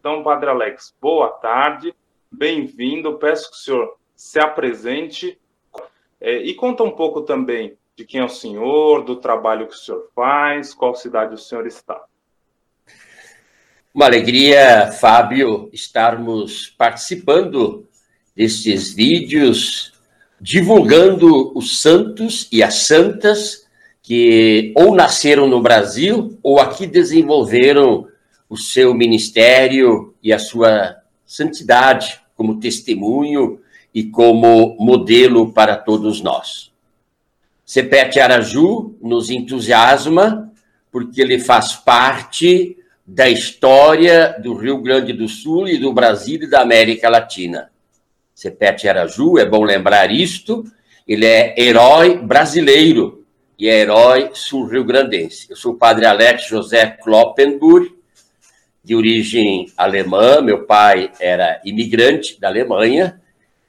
Então, Padre Alex, boa tarde, bem-vindo. Peço que o senhor se apresente é, e conta um pouco também de quem é o senhor, do trabalho que o senhor faz, qual cidade o senhor está. Uma alegria, Fábio, estarmos participando destes vídeos, divulgando os santos e as santas que ou nasceram no Brasil ou aqui desenvolveram o seu ministério e a sua santidade como testemunho e como modelo para todos nós. Cepete Araju nos entusiasma porque ele faz parte da história do Rio Grande do Sul e do Brasil e da América Latina. Cepete Araju, é bom lembrar isto, ele é herói brasileiro e é herói sul-rio-grandense. Eu sou o padre Alex José Kloppenburg, de origem alemã, meu pai era imigrante da Alemanha,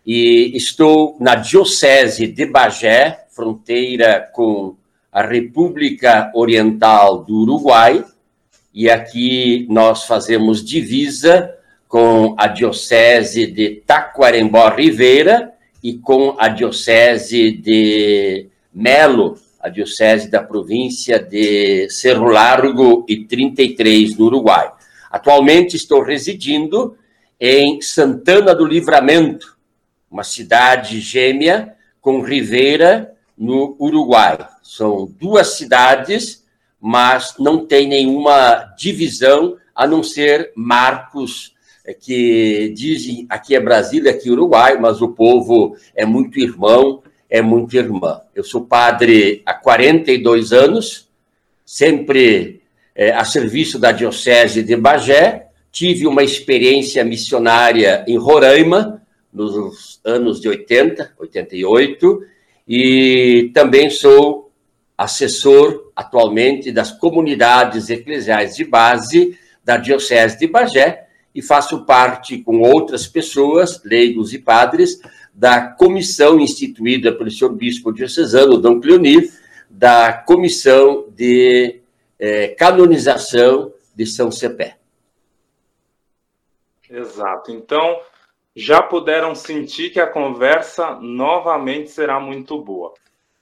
e estou na Diocese de Bagé, fronteira com a República Oriental do Uruguai, e aqui nós fazemos divisa com a Diocese de Taquarembó Ribeira e com a Diocese de Melo, a Diocese da província de Cerro Largo e 33, no Uruguai. Atualmente estou residindo em Santana do Livramento, uma cidade gêmea com Ribeira, no Uruguai. São duas cidades, mas não tem nenhuma divisão, a não ser Marcos, é, que dizem aqui é Brasília, aqui é Uruguai, mas o povo é muito irmão, é muito irmã. Eu sou padre há 42 anos, sempre é, a serviço da Diocese de Bagé, tive uma experiência missionária em Roraima, nos anos de 80, 88, e também sou assessor atualmente das comunidades eclesiais de base da Diocese de Bagé, e faço parte, com outras pessoas, leigos e padres, da comissão instituída pelo senhor bispo diocesano, Dom Cleonir, da comissão de eh, canonização de São Cepé. Exato. Então, já puderam sentir que a conversa novamente será muito boa.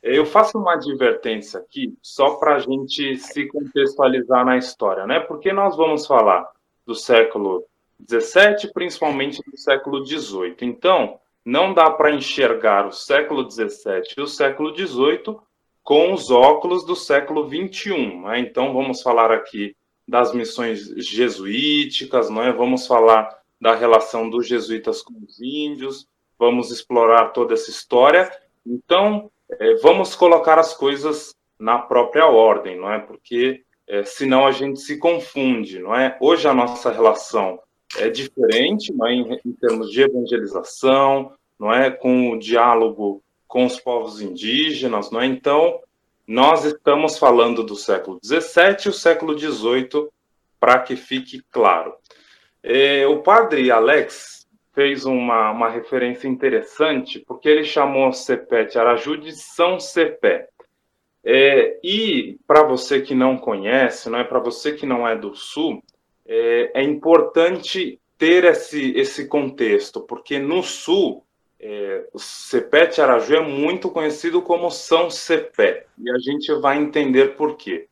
Eu faço uma advertência aqui, só para a gente se contextualizar na história, né? Porque nós vamos falar do século 17, principalmente do século 18. Então, não dá para enxergar o século 17 e o século 18 com os óculos do século 21. Né? Então, vamos falar aqui das missões jesuíticas, é? Vamos falar da relação dos jesuítas com os índios, vamos explorar toda essa história. Então, é, vamos colocar as coisas na própria ordem, não é? Porque é, senão a gente se confunde, não é? Hoje a nossa relação é diferente, não é? em, em termos de evangelização, não é, com o diálogo com os povos indígenas, não é? Então, nós estamos falando do século XVII e o século XVIII, para que fique claro. É, o padre Alex fez uma, uma referência interessante, porque ele chamou Cepete Araju de São Cepé. É, e para você que não conhece, não é para você que não é do Sul, é, é importante ter esse, esse contexto, porque no Sul, é, o Cepete Araju é muito conhecido como São Cepé, e a gente vai entender por quê.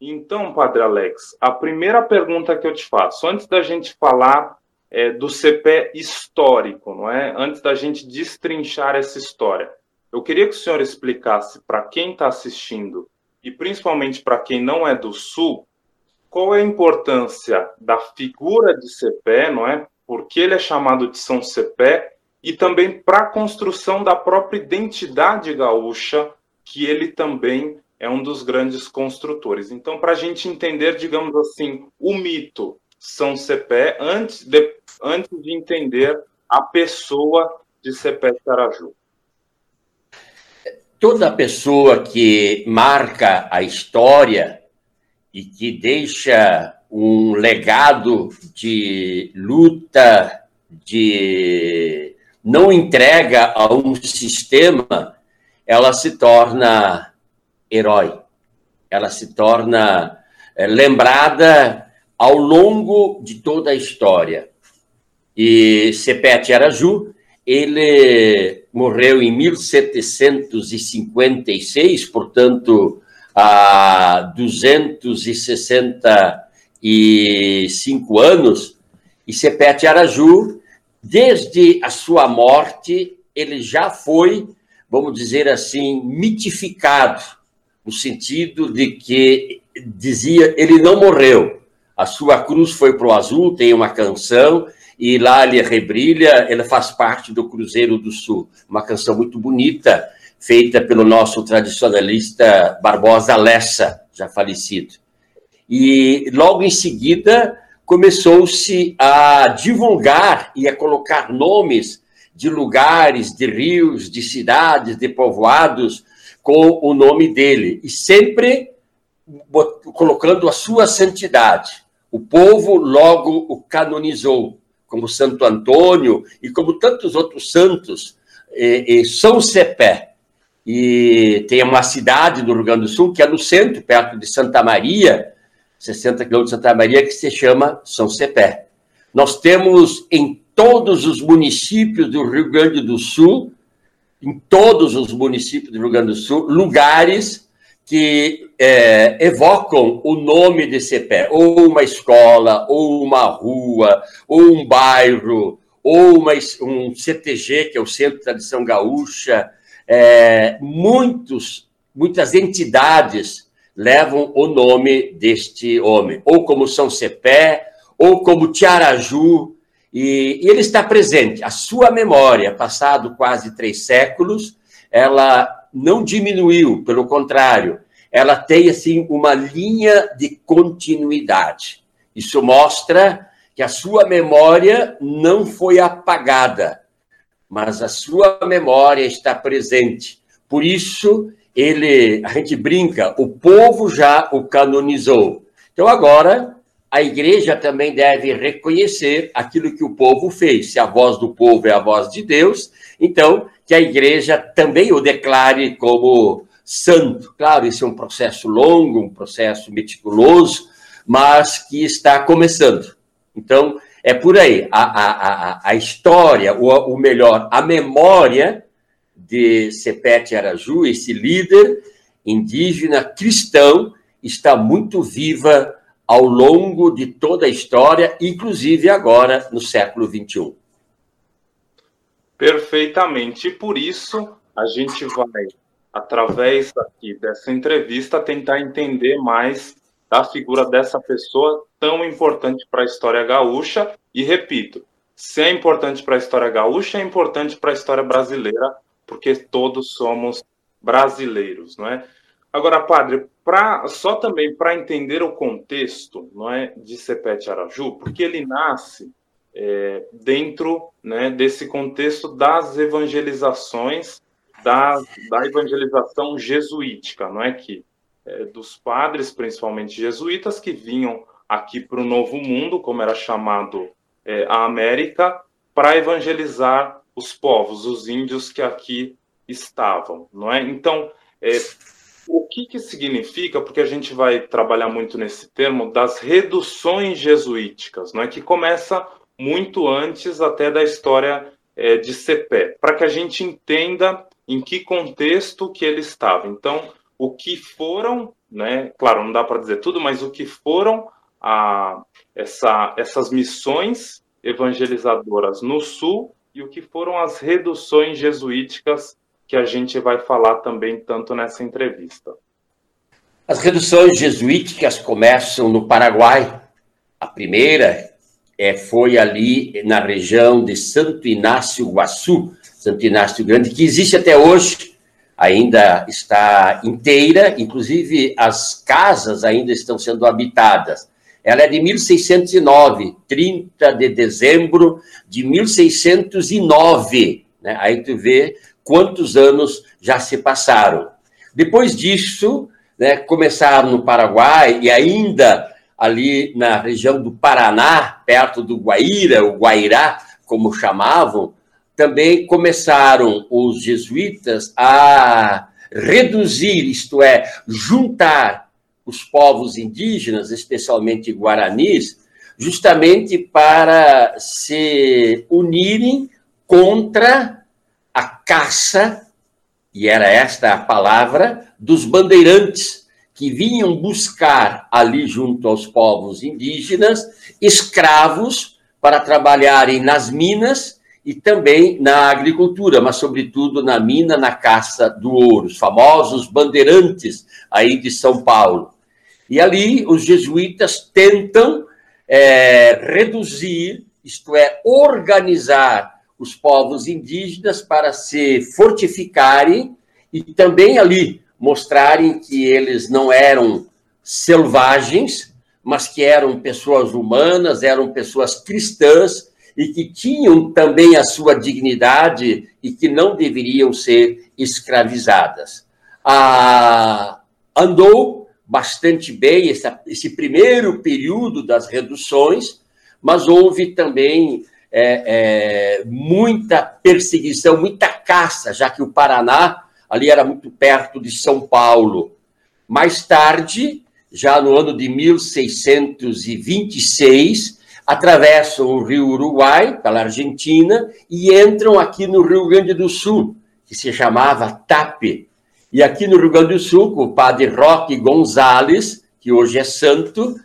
Então, Padre Alex, a primeira pergunta que eu te faço, antes da gente falar é, do Cepé histórico, não é? Antes da gente destrinchar essa história, eu queria que o senhor explicasse para quem está assistindo e principalmente para quem não é do Sul, qual é a importância da figura de Cepé, não é? Por que ele é chamado de São Cepé e também para a construção da própria identidade gaúcha, que ele também é um dos grandes construtores. Então, para a gente entender, digamos assim, o mito São Cepé, antes de, antes de entender a pessoa de Cepé Caraju. Toda pessoa que marca a história e que deixa um legado de luta, de não entrega a um sistema, ela se torna herói. Ela se torna é, lembrada ao longo de toda a história. E Sepete Araju, ele morreu em 1756, portanto, há 265 anos, e Sepete Araju, desde a sua morte, ele já foi, vamos dizer assim, mitificado, no sentido de que dizia ele não morreu. A sua cruz foi para o azul, tem uma canção, e lá ele rebrilha, ela faz parte do Cruzeiro do Sul. Uma canção muito bonita, feita pelo nosso tradicionalista Barbosa Lessa, já falecido. E logo em seguida começou-se a divulgar e a colocar nomes de lugares, de rios, de cidades, de povoados com o nome dele, e sempre colocando a sua santidade. O povo logo o canonizou, como Santo Antônio e como tantos outros santos. E, e São Cepé. E tem uma cidade do Rio Grande do Sul, que é no centro, perto de Santa Maria, 60 quilômetros de Santa Maria, que se chama São Cepé. Nós temos em todos os municípios do Rio Grande do Sul, em todos os municípios do Rio Grande do Sul, lugares que é, evocam o nome de Cepé, ou uma escola, ou uma rua, ou um bairro, ou uma, um CTG, que é o Centro de Tradição Gaúcha. É, muitos, muitas entidades levam o nome deste homem, ou como São Cepé, ou como Tiaraju, e, e ele está presente. A sua memória, passado quase três séculos, ela não diminuiu, pelo contrário, ela tem assim uma linha de continuidade. Isso mostra que a sua memória não foi apagada, mas a sua memória está presente. Por isso, ele, a gente brinca, o povo já o canonizou. Então agora a igreja também deve reconhecer aquilo que o povo fez. Se a voz do povo é a voz de Deus, então que a igreja também o declare como santo. Claro, isso é um processo longo, um processo meticuloso, mas que está começando. Então, é por aí. A, a, a, a história, ou, melhor, a memória de Sepete Araju, esse líder indígena cristão, está muito viva ao longo de toda a história, inclusive agora no século XXI. Perfeitamente. E por isso a gente vai, através aqui dessa entrevista, tentar entender mais da figura dessa pessoa tão importante para a história gaúcha. E repito, se é importante para a história gaúcha, é importante para a história brasileira, porque todos somos brasileiros, não é? Agora, padre, pra, só também para entender o contexto não é, de Sepete Araju, porque ele nasce é, dentro né, desse contexto das evangelizações, da, evangelização jesuítica, não é que é, dos padres, principalmente jesuítas, que vinham aqui para o Novo Mundo, como era chamado é, a América, para evangelizar os povos, os índios que aqui estavam, não é? Então, é, o que, que significa, porque a gente vai trabalhar muito nesse termo, das reduções jesuíticas, não é? que começa muito antes até da história é, de Cepé, para que a gente entenda em que contexto que ele estava. Então, o que foram, né, claro, não dá para dizer tudo, mas o que foram a, essa, essas missões evangelizadoras no Sul e o que foram as reduções jesuíticas que a gente vai falar também tanto nessa entrevista. As reduções jesuíticas começam no Paraguai. A primeira é, foi ali na região de Santo Inácio Guaçu, Santo Inácio Grande, que existe até hoje, ainda está inteira, inclusive as casas ainda estão sendo habitadas. Ela é de 1609, 30 de dezembro de 1609. Né? Aí tu vê quantos anos já se passaram. Depois disso, né, começaram no Paraguai e ainda ali na região do Paraná, perto do Guaíra, o Guairá, como chamavam, também começaram os jesuítas a reduzir, isto é, juntar os povos indígenas, especialmente guaranis, justamente para se unirem contra a caça, e era esta a palavra, dos bandeirantes, que vinham buscar ali junto aos povos indígenas escravos para trabalharem nas minas e também na agricultura, mas sobretudo na mina, na caça do ouro, os famosos bandeirantes aí de São Paulo. E ali os jesuítas tentam é, reduzir, isto é, organizar os povos indígenas para se fortificarem e também ali mostrarem que eles não eram selvagens, mas que eram pessoas humanas, eram pessoas cristãs e que tinham também a sua dignidade e que não deveriam ser escravizadas. Ah, andou bastante bem esse, esse primeiro período das reduções, mas houve também é, é, muita perseguição, muita caça, já que o Paraná ali era muito perto de São Paulo. Mais tarde, já no ano de 1626, atravessam o rio Uruguai, pela Argentina, e entram aqui no Rio Grande do Sul, que se chamava Tape. E aqui no Rio Grande do Sul, o padre Roque Gonzalez, que hoje é santo,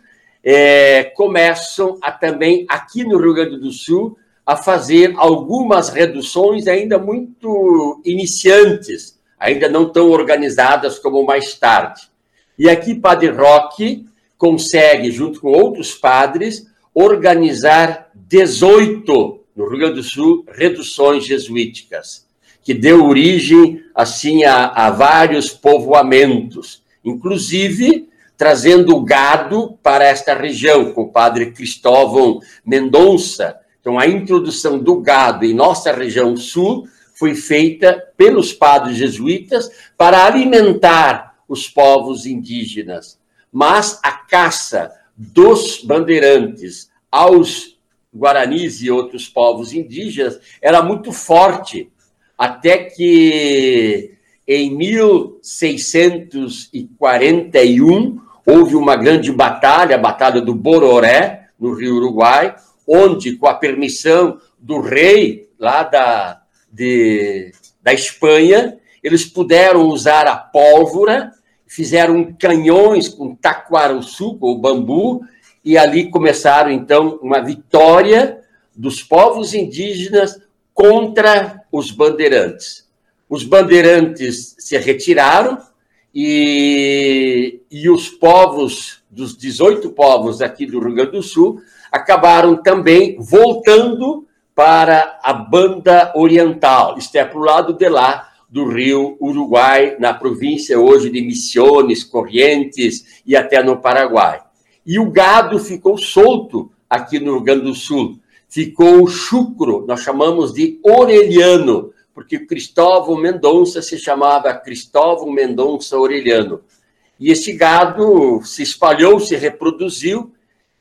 é, começam a também, aqui no Rio Grande do Sul, a fazer algumas reduções ainda muito iniciantes, ainda não tão organizadas como mais tarde. E aqui Padre Roque consegue, junto com outros padres, organizar 18, no Rio Grande do Sul, reduções jesuíticas que deu origem, assim, a, a vários povoamentos, inclusive trazendo gado para esta região, com o padre Cristóvão Mendonça. Então, a introdução do gado em nossa região sul foi feita pelos padres jesuítas para alimentar os povos indígenas. Mas a caça dos bandeirantes aos guaranis e outros povos indígenas era muito forte até que em 1641 houve uma grande batalha, a Batalha do Bororé, no Rio Uruguai, onde, com a permissão do rei lá da, de, da Espanha, eles puderam usar a pólvora, fizeram canhões com taquaruçu, ou bambu, e ali começaram, então, uma vitória dos povos indígenas contra os bandeirantes. Os bandeirantes se retiraram e, e os povos, dos 18 povos aqui do Rio Grande do Sul, acabaram também voltando para a banda oriental, isto é, para o lado de lá do rio Uruguai, na província hoje de Misiones, Corrientes e até no Paraguai. E o gado ficou solto aqui no Rio Grande do Sul ficou o chucro, nós chamamos de orelhano, porque Cristóvão Mendonça se chamava Cristóvão Mendonça Orelhano. E esse gado se espalhou, se reproduziu,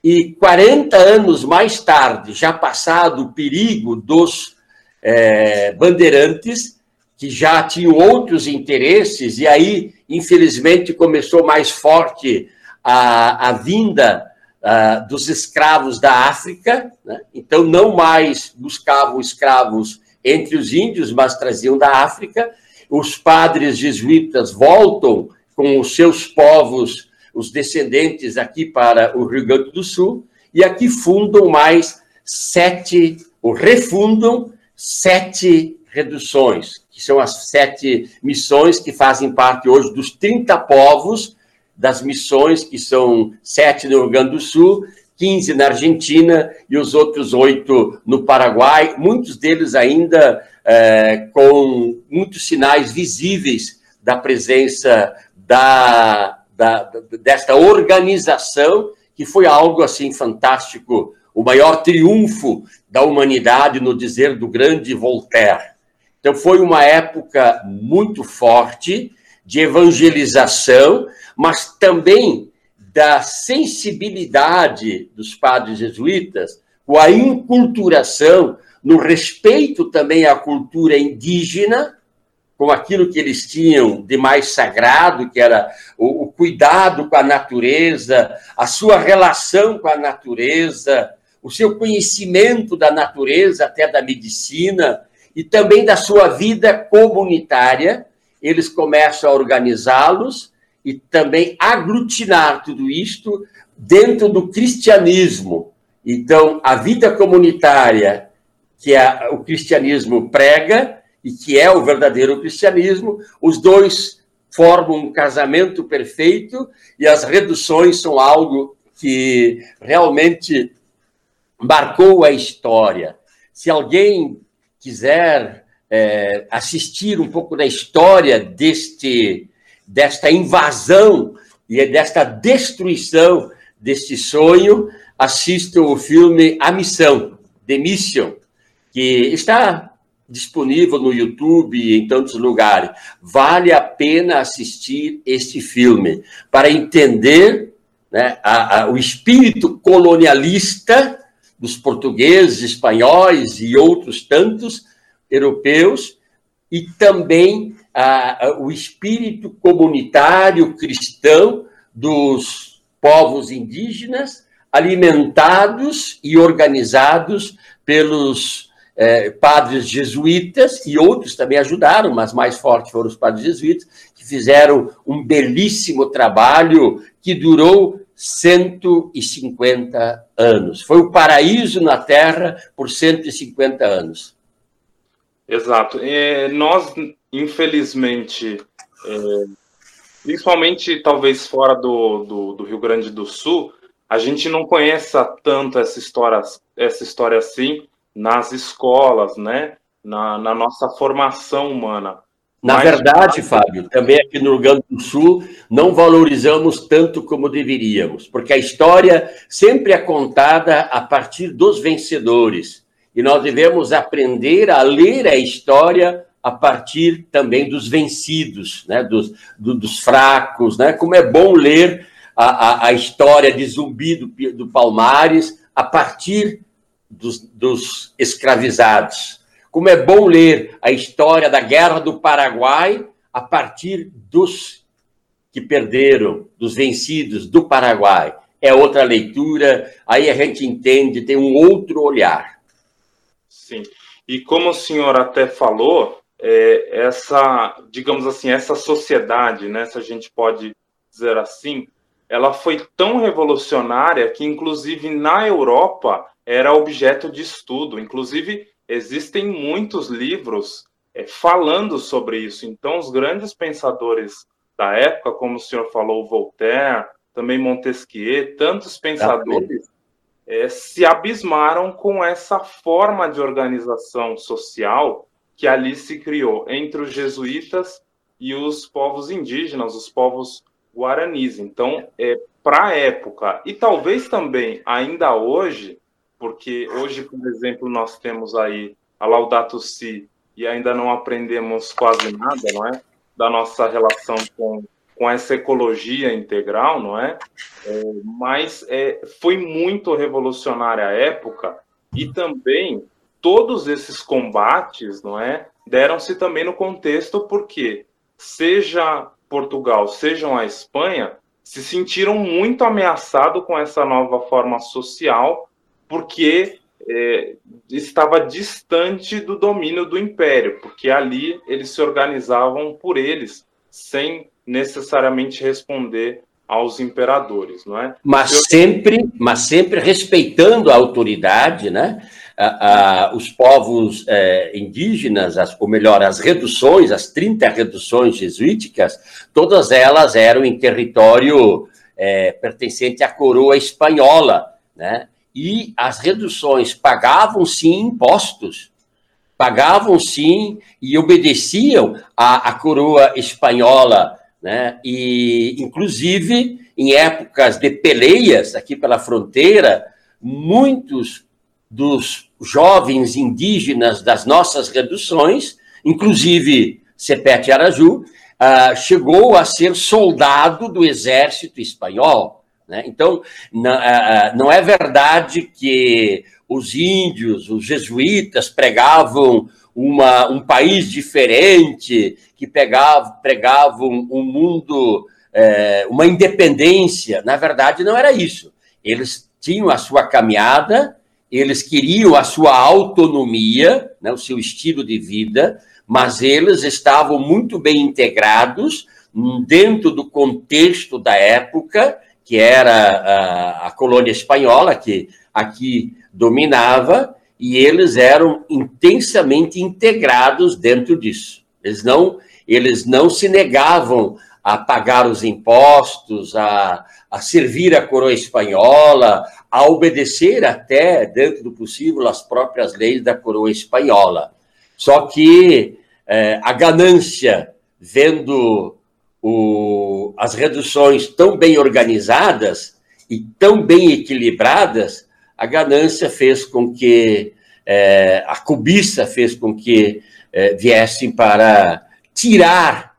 e 40 anos mais tarde, já passado o perigo dos é, bandeirantes, que já tinham outros interesses, e aí, infelizmente, começou mais forte a, a vinda uh, dos escravos da África, né? então não mais buscavam escravos entre os índios, mas traziam da África. Os padres jesuítas voltam com os seus povos, os descendentes aqui para o Rio Grande do Sul, e aqui fundam mais sete, ou refundam sete reduções, que são as sete missões que fazem parte hoje dos 30 povos das missões, que são sete no Rio Grande do Sul, 15 na Argentina e os outros oito no Paraguai, muitos deles ainda é, com muitos sinais visíveis da presença da, da, desta organização, que foi algo assim fantástico, o maior triunfo da humanidade, no dizer do grande Voltaire. Então, foi uma época muito forte de evangelização, mas também da sensibilidade dos padres jesuítas com a inculturação, no respeito também à cultura indígena, com aquilo que eles tinham de mais sagrado, que era o, o cuidado com a natureza, a sua relação com a natureza, o seu conhecimento da natureza, até da medicina, e também da sua vida comunitária, eles começam a organizá-los e também aglutinar tudo isto dentro do cristianismo. Então, a vida comunitária que é o cristianismo prega e que é o verdadeiro cristianismo, os dois formam um casamento perfeito e as reduções são algo que realmente marcou a história. Se alguém quiser é, assistir um pouco da história deste, desta invasão e desta destruição deste sonho, assista o filme A Missão, The Mission, que está disponível no YouTube e em tantos lugares. Vale a pena assistir este filme para entender né, a, a, o espírito colonialista dos portugueses, espanhóis e outros tantos europeus e também a, o espírito comunitário cristão dos povos indígenas alimentados e organizados pelos é, padres jesuítas, e outros também ajudaram, mas mais fortes foram os padres jesuítas, que fizeram um belíssimo trabalho que durou 150 anos. Foi o paraíso na Terra por 150 anos. Exato. É, nós, infelizmente, é, principalmente talvez fora do, do, do, Rio Grande do Sul, a gente não conhece tanto essa história, essa história assim, nas escolas, né? Na, na nossa formação humana. Na Mas, verdade, Fábio, também aqui no Rio Grande do Sul não valorizamos tanto como deveríamos, porque a história sempre é contada a partir dos vencedores. E nós devemos aprender a ler a história a partir também dos vencidos, né? dos, do, dos fracos. Né? Como é bom ler a, a, a história de Zumbi do, do Palmares a partir dos, dos escravizados. Como é bom ler a história da Guerra do Paraguai a partir dos que perderam, dos vencidos do Paraguai. É outra leitura, aí a gente entende, tem um outro olhar. Sim. E como o senhor até falou, é, essa, digamos assim, essa sociedade, né, se a gente pode dizer assim, ela foi tão revolucionária que, inclusive, na Europa, era objeto de estudo. Inclusive, existem muitos livros é, falando sobre isso. Então, os grandes pensadores da época, como o senhor falou, Voltaire, também Montesquieu, tantos pensadores é, se abismaram com essa forma de organização social que ali se criou entre os jesuítas e os povos indígenas, os povos guaranis. Então, é, para a época, e talvez também ainda hoje, porque hoje, por exemplo, nós temos aí a Laudato Si e ainda não aprendemos quase nada, não é? Da nossa relação com, com essa ecologia integral, não é? é mas é, foi muito revolucionária a época e também todos esses combates, não é? Deram-se também no contexto porque seja Portugal, sejam a Espanha, se sentiram muito ameaçados com essa nova forma social porque é, estava distante do domínio do império, porque ali eles se organizavam por eles, sem necessariamente responder aos imperadores, não é? Mas Eu... sempre, mas sempre respeitando a autoridade, né? Os povos eh, indígenas, as, ou melhor, as reduções, as 30 reduções jesuíticas, todas elas eram em território eh, pertencente à coroa espanhola, né? E as reduções pagavam sim impostos, pagavam sim e obedeciam à, à coroa espanhola, né? E inclusive em épocas de peleias aqui pela fronteira, muitos dos jovens indígenas das nossas reduções, inclusive Sepete Araju, uh, chegou a ser soldado do exército espanhol. Né? Então, não é verdade que os índios, os jesuítas, pregavam uma, um país diferente, que pegava, pregava um, um mundo, é, uma independência. Na verdade, não era isso. Eles tinham a sua caminhada, eles queriam a sua autonomia, né, o seu estilo de vida, mas eles estavam muito bem integrados dentro do contexto da época, que era a, a colônia espanhola, que aqui dominava, e eles eram intensamente integrados dentro disso. Eles não, eles não se negavam a pagar os impostos, a, a servir a coroa espanhola, a obedecer até, dentro do possível, as próprias leis da coroa espanhola. Só que é, a ganância, vendo o, as reduções tão bem organizadas e tão bem equilibradas, a ganância fez com que, é, a cobiça fez com que é, viessem para tirar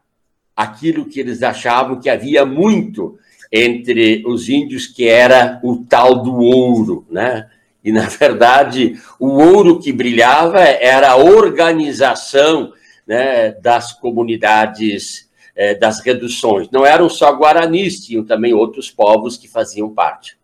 aquilo que eles achavam que havia muito entre os índios, que era o tal do ouro, né? E, na verdade, o ouro que brilhava era a organização né, das comunidades, é, das reduções. Não eram só guaranis, tinham também outros povos que faziam parte.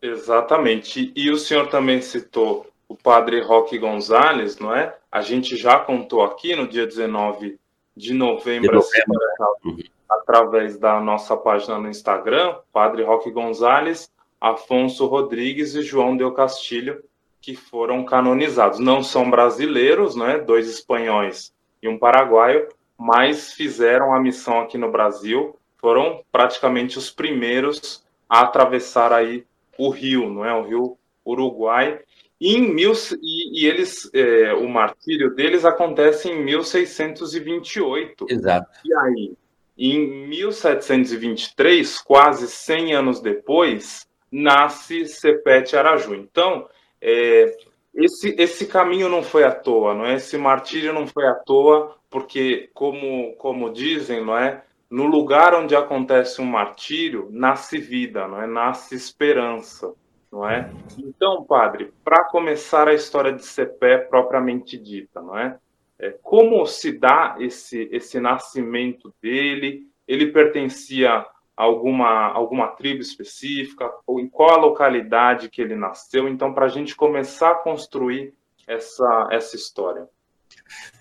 Exatamente. E o senhor também citou o padre Roque Gonzalez, não é? A gente já contou aqui no dia 19 de novembro, de novembro. Uhum. através da nossa página no Instagram, Padre Roque Gonzalez, Afonso Rodrigues e João Del Castilho, que foram canonizados. Não são brasileiros, né? Dois espanhóis e um paraguaio, mas fizeram a missão aqui no Brasil. Foram praticamente os primeiros a atravessar aí o rio, não é? O rio Uruguai e, em mil, e, e eles, é, o martírio deles acontece em 1628. Exato. E aí, em 1723, quase 100 anos depois, nasce Sepete Araju. Então, é, esse, esse caminho não foi à toa, não é? Esse martírio não foi à toa, porque, como, como dizem, não é? No lugar onde acontece um martírio, nasce vida, não é? Nasce esperança não é? Então, padre, para começar a história de Cepé propriamente dita, não é? é? Como se dá esse esse nascimento dele? Ele pertencia alguma alguma tribo específica ou em qual a localidade que ele nasceu? Então, para a gente começar a construir essa essa história.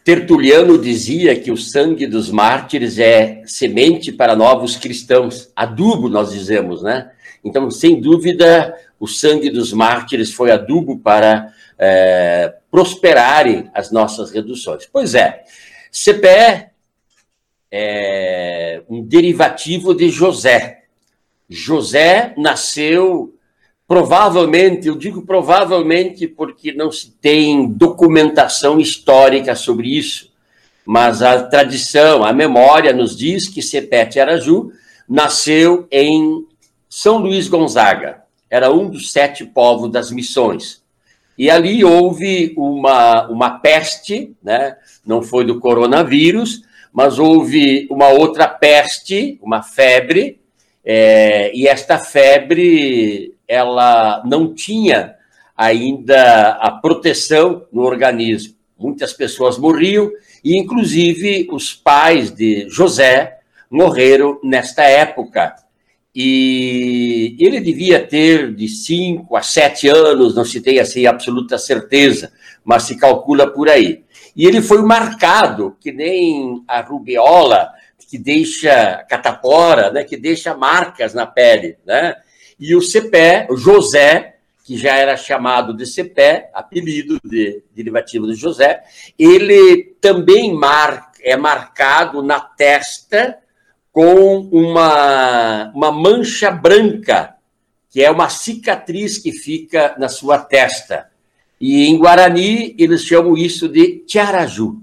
Tertuliano dizia que o sangue dos mártires é semente para novos cristãos, adubo, nós dizemos, né? Então, sem dúvida, o sangue dos mártires foi adubo para é, prosperarem as nossas reduções. Pois é, CPE é um derivativo de José. José nasceu provavelmente, eu digo provavelmente porque não se tem documentação histórica sobre isso, mas a tradição, a memória nos diz que Sepete Araju nasceu em São Luís Gonzaga, era um dos sete povos das missões. E ali houve uma, uma peste, né? não foi do coronavírus, mas houve uma outra peste, uma febre, é, e esta febre ela não tinha ainda a proteção no organismo. Muitas pessoas morriam, e inclusive os pais de José morreram nesta época. E ele devia ter de 5 a 7 anos, não se tem assim absoluta certeza, mas se calcula por aí. E ele foi marcado, que nem a rubiola, que deixa catapora, né, que deixa marcas na pele. Né? E o Cepé, o José, que já era chamado de Cepé, apelido de, derivativo de José, ele também mar, é marcado na testa com uma, uma mancha branca, que é uma cicatriz que fica na sua testa. E em Guarani, eles chamam isso de tiaraju.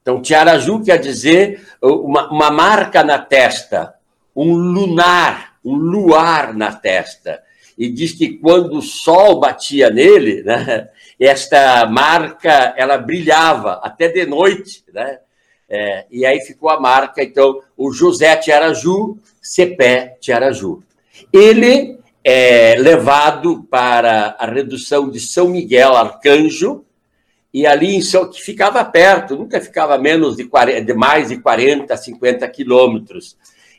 Então, tiaraju quer dizer uma, uma marca na testa, um lunar, um luar na testa. E diz que quando o sol batia nele, né, esta marca ela brilhava até de noite, né? É, e aí ficou a marca, então, o José Tiaraju, Cepé Tiaraju. Ele é levado para a redução de São Miguel Arcanjo e ali em São, que ficava perto, nunca ficava menos de, 40, de mais de 40, 50 quilômetros.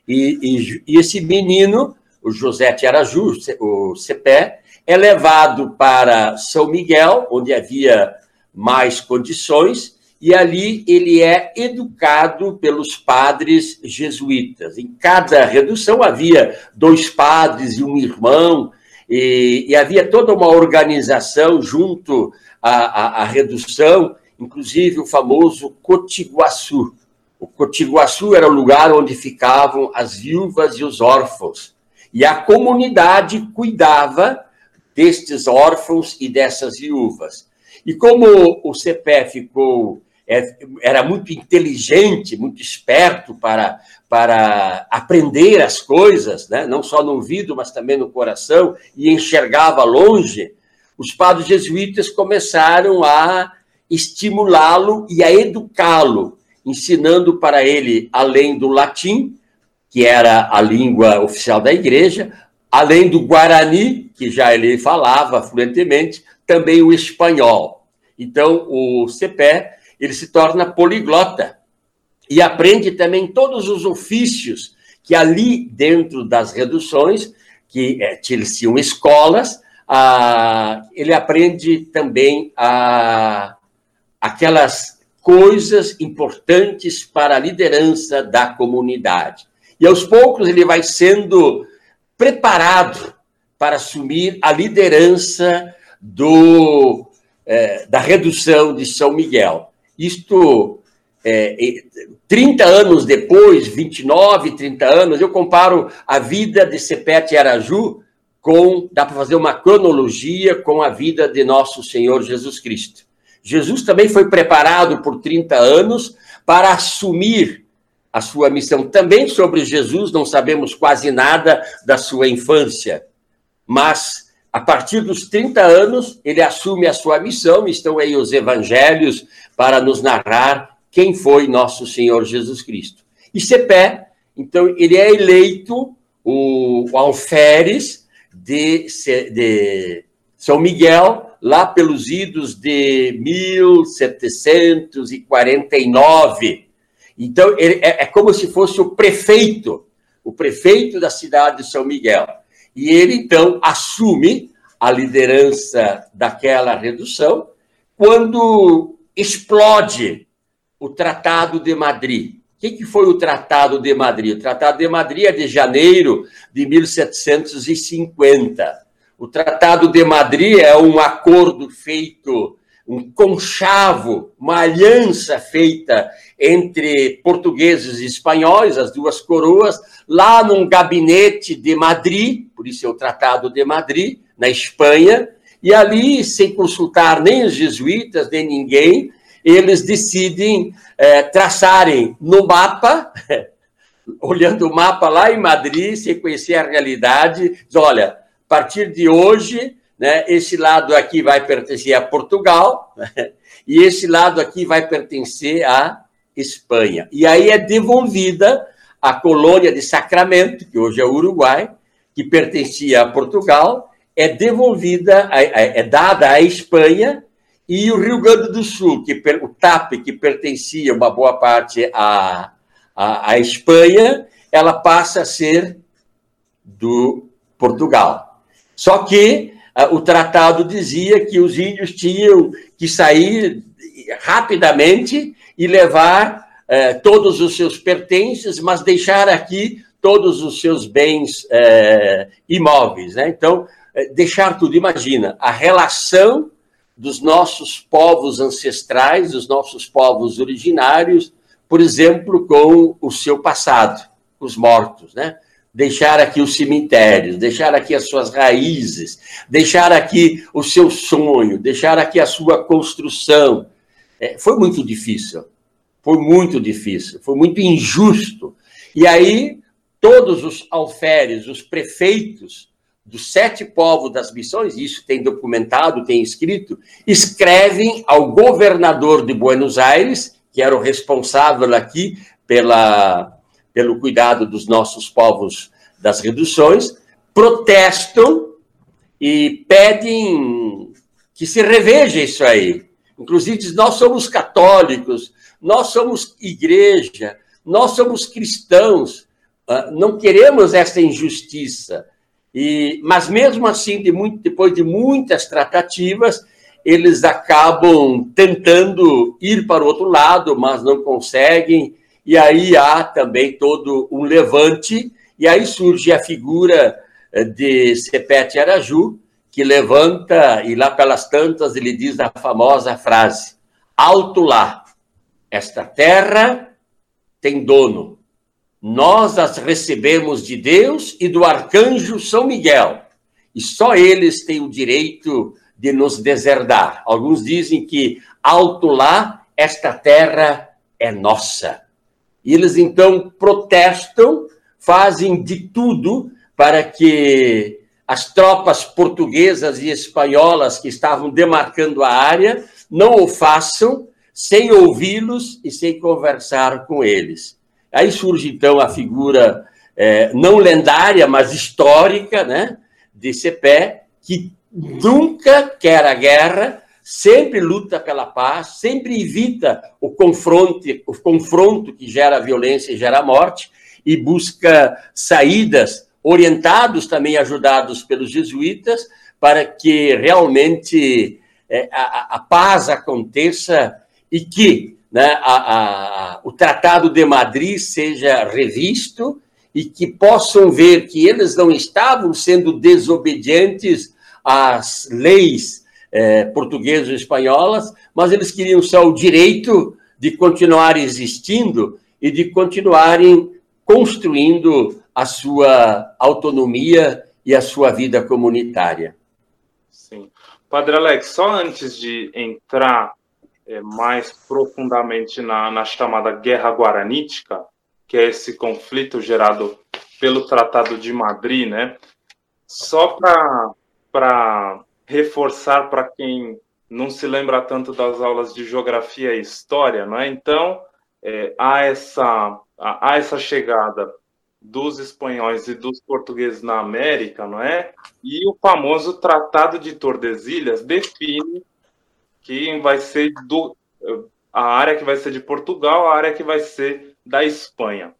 E, e, e, esse menino, o José Tiaraju, o Cepé, é levado para São Miguel, onde havia mais condições, e ali ele é educado pelos padres jesuítas. Em cada redução havia dois padres e um irmão, e, e havia toda uma organização junto à, à, à, redução, inclusive o famoso Cotiguaçu. O Cotiguaçu era o lugar onde ficavam as viúvas e os órfãos. E a comunidade cuidava destes órfãos e dessas viúvas. E como o CPE ficou era muito inteligente, muito esperto para, para aprender as coisas, né? não só no ouvido, mas também no coração, e enxergava longe, os padres jesuítas começaram a estimulá-lo e a educá-lo, ensinando para ele, além do latim, que era a língua oficial da igreja, além do guarani, que já ele falava fluentemente, também o espanhol. Então, o CEPE ele se torna poliglota e aprende também todos os ofícios que ali dentro das reduções, que é, tinham escolas, ah, ele aprende também a, aquelas coisas importantes para a liderança da comunidade. E aos poucos ele vai sendo preparado para assumir a liderança do, é, da redução de São Miguel. Isto, é, 30 anos depois, 29, 30 anos, eu comparo a vida de Sepete Araju com, dá para fazer uma cronologia com a vida de nosso Senhor Jesus Cristo. Jesus também foi preparado por 30 anos para assumir a sua missão. Também sobre Jesus não sabemos quase nada da sua infância, mas a partir dos 30 anos, ele assume a sua missão, estão aí os evangelhos para nos narrar quem foi nosso Senhor Jesus Cristo. E Cepé, então, ele é eleito o, o alferes de, de São Miguel, lá pelos idos de 1749. Então, ele é, é como se fosse o prefeito, o prefeito da cidade de São Miguel. E ele, então, assume a liderança daquela redução quando explode o Tratado de Madrid. O que, foi o Tratado de Madrid? O Tratado de Madrid é de janeiro de 1750. O Tratado de Madrid é um acordo feito, um conchavo, uma aliança feita entre portugueses e espanhóis, as duas coroas, lá num gabinete de Madrid, por isso é o Tratado de Madrid, na Espanha, e ali, sem consultar nem os jesuítas, nem ninguém, eles decidem é, traçarem no mapa, olhando o mapa lá em Madrid, sem conhecer a realidade, diz, olha, a partir de hoje, né, esse lado aqui vai pertencer a Portugal, né, e esse lado aqui vai pertencer à Espanha. E aí é devolvida a colônia de Sacramento, que hoje é Uruguai, que pertencia a Portugal, é devolvida, é dada à Espanha, e o Rio Grande do Sul, que o TAP, que pertencia uma boa parte à, à, à Espanha, ela passa a ser do Portugal. Só que o tratado dizia que os índios tinham que sair rapidamente e levar eh, todos os seus pertences, mas deixar aqui todos os seus bens eh, imóveis. Né? Então, eh, deixar tudo. Imagina a relação dos nossos povos ancestrais, dos nossos povos originários, por exemplo, com o seu passado, os mortos, né? Deixar aqui os cemitérios, deixar aqui as suas raízes, deixar aqui o seu sonho, deixar aqui a sua construção. É, foi muito difícil, foi muito difícil, foi muito injusto. E aí, todos os alferes, os prefeitos, dos sete povos das missões, isso tem documentado, tem escrito, escrevem ao governador de Buenos Aires, que era o responsável aqui pela, pelo cuidado dos nossos povos das reduções, protestam e pedem que se reveja isso aí, Inclusive nós somos católicos, nós somos igreja, nós somos cristãos, ah, não queremos essa injustiça. E, mas mesmo assim, de muito, depois de muitas tratativas, eles acabam tentando ir para o outro lado, mas não conseguem. E aí há também todo um levante, e aí surge a figura eh, de Sepete Araju, que levanta e lá pelas tantas ele diz a famosa frase: Alto lá, esta terra tem dono. Nós as recebemos de Deus e do arcanjo São Miguel, e só eles têm o direito de nos deserdar. Alguns dizem que alto lá, esta terra é nossa. E eles então protestam, fazem de tudo para que as tropas portuguesas e espanholas que estavam demarcando a área não o façam sem ouvi-los e sem conversar com eles. Aí surge então a figura é, não lendária, mas histórica, né, de Cepé, que nunca quer a guerra, sempre luta pela paz, sempre evita o confronto, o confronto que gera violência e gera morte, e busca saídas orientados também, ajudados pelos jesuítas, para que realmente é, a, a, paz aconteça e que né, a, a, o Tratado de Madrid seja revisto e que possam ver que eles não estavam sendo desobedientes às leis é, portuguesas e espanholas, mas eles queriam só o direito de continuar existindo e de continuarem construindo a sua autonomia e a sua vida comunitária. Sim. Padre Alex, só antes de entrar é, mais profundamente na, na chamada Guerra Guaranítica, que é esse conflito gerado pelo Tratado de Madrid, né? Só para reforçar para quem não se lembra tanto das aulas de geografia e história, não é? Então, é, há, essa, há essa chegada dos espanhóis e dos portugueses na América, não é? E o famoso Tratado de Tordesilhas define quem vai ser do a área que vai ser de Portugal, a área que vai ser da Espanha.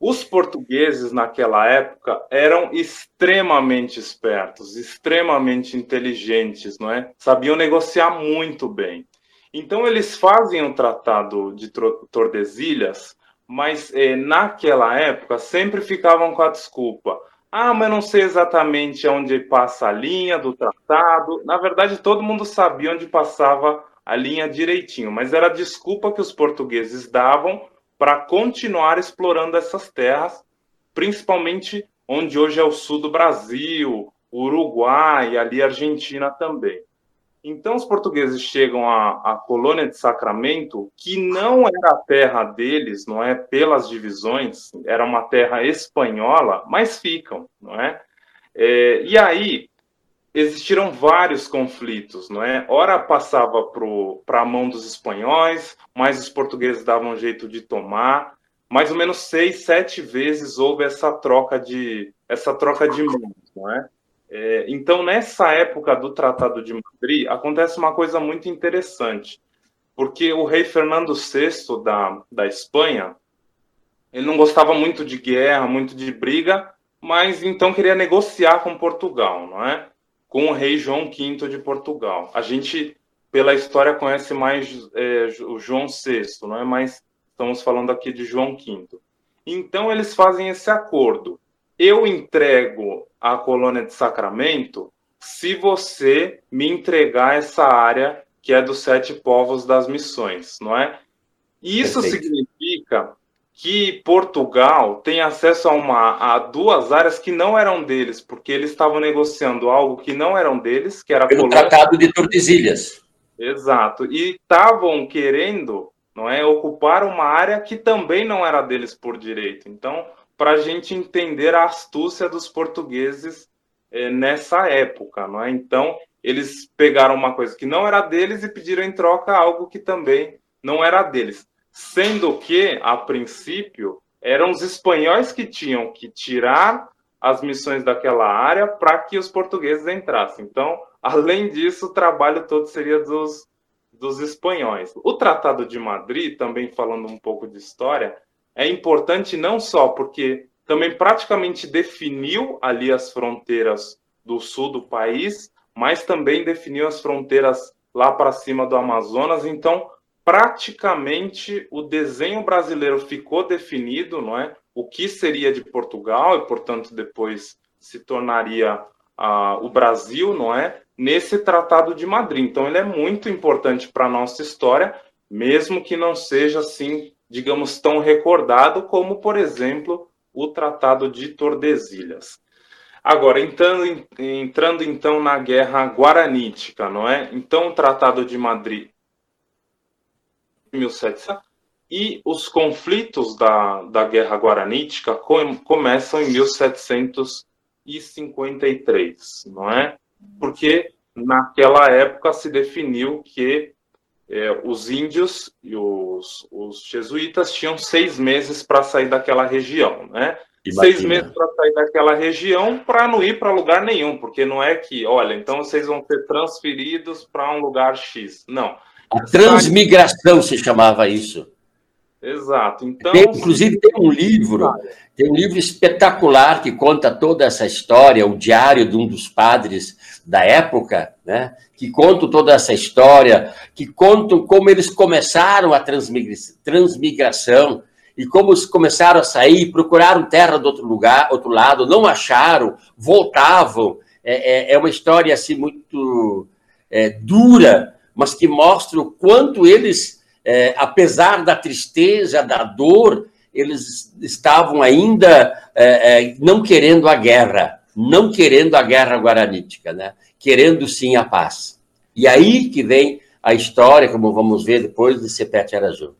Os portugueses naquela época eram extremamente espertos, extremamente inteligentes, não é? Sabiam negociar muito bem. Então eles fazem o Tratado de Tordesilhas mas eh, naquela época sempre ficavam com a desculpa. Ah, mas não sei exatamente onde passa a linha do tratado. Na verdade, todo mundo sabia onde passava a linha direitinho, mas era a desculpa que os portugueses davam para continuar explorando essas terras, principalmente onde hoje é o sul do Brasil, Uruguai e ali Argentina também. Então, os portugueses chegam à, à, colônia de Sacramento, que não era a terra deles, não é? Pelas divisões, era uma terra espanhola, mas ficam, não é? é e aí existiram vários conflitos, não é? Ora passava para a mão dos espanhóis, mas os portugueses davam jeito de tomar. Mais ou menos seis, sete vezes houve essa troca de essa troca de mãos, não é? É, então, nessa época do Tratado de Madrid, acontece uma coisa muito interessante, porque o rei Fernando VI da, da Espanha, ele não gostava muito de guerra, muito de briga, mas então queria negociar com Portugal, não é? Com o rei João V de Portugal. A gente, pela história, conhece mais é, o João VI, não é? Mas estamos falando aqui de João V. Então, eles fazem esse acordo. Eu entrego a colônia de Sacramento se você me entregar essa área que é dos sete povos das missões, não é? Isso Perfeito. significa que Portugal tem acesso a, uma, a duas áreas que não eram deles, porque eles estavam negociando algo que não eram deles, que era pelo colônia... Tratado de Tordesilhas. Exato. E estavam querendo, não é, ocupar uma área que também não era deles por direito. Então, para a gente entender a astúcia dos portugueses é, nessa época, não é? Então, eles pegaram uma coisa que não era deles e pediram em troca algo que também não era deles. Sendo que, a princípio, eram os espanhóis que tinham que tirar as missões daquela área para que os portugueses entrassem. Então, além disso, o trabalho todo seria dos, dos espanhóis. O Tratado de Madrid, também falando um pouco de história, é importante não só porque também praticamente definiu ali as fronteiras do sul do país, mas também definiu as fronteiras lá para cima do Amazonas. Então, praticamente o desenho brasileiro ficou definido, não é? O que seria de Portugal e, portanto, depois se tornaria uh, o Brasil, não é? Nesse Tratado de Madrid. Então, ele é muito importante para a nossa história, mesmo que não seja assim, digamos, tão recordado como, por exemplo, o Tratado de Tordesilhas. Agora, entrando, entrando então na Guerra Guaranítica, não é? Então, o Tratado de Madrid 1700. E os conflitos da, da Guerra Guaranítica com, começam em 1753, não é? Porque naquela época se definiu que é, os índios e os, os, jesuítas tinham seis meses para sair daquela região, né? Seis meses para sair daquela região para não ir para lugar nenhum, porque não é que, olha, então vocês vão ser transferidos para um lugar X. Não. A transmigração se chamava isso. Exato. Então, tem, inclusive tem um livro, tem um livro espetacular que conta toda essa história, o diário de um dos padres da época, né? Que conta toda essa história, que contam como eles começaram a transmigração e como eles começaram a sair, procuraram terra do outro lugar, outro lado, não acharam, voltavam. É, é, é uma história assim muito é, dura, mas que mostra o quanto eles, é, apesar da tristeza, da dor, eles estavam ainda é, é, não querendo a guerra, não querendo a guerra guaranítica, né? querendo sim a paz. E aí que vem a história, como vamos ver depois, de Sepete Araju.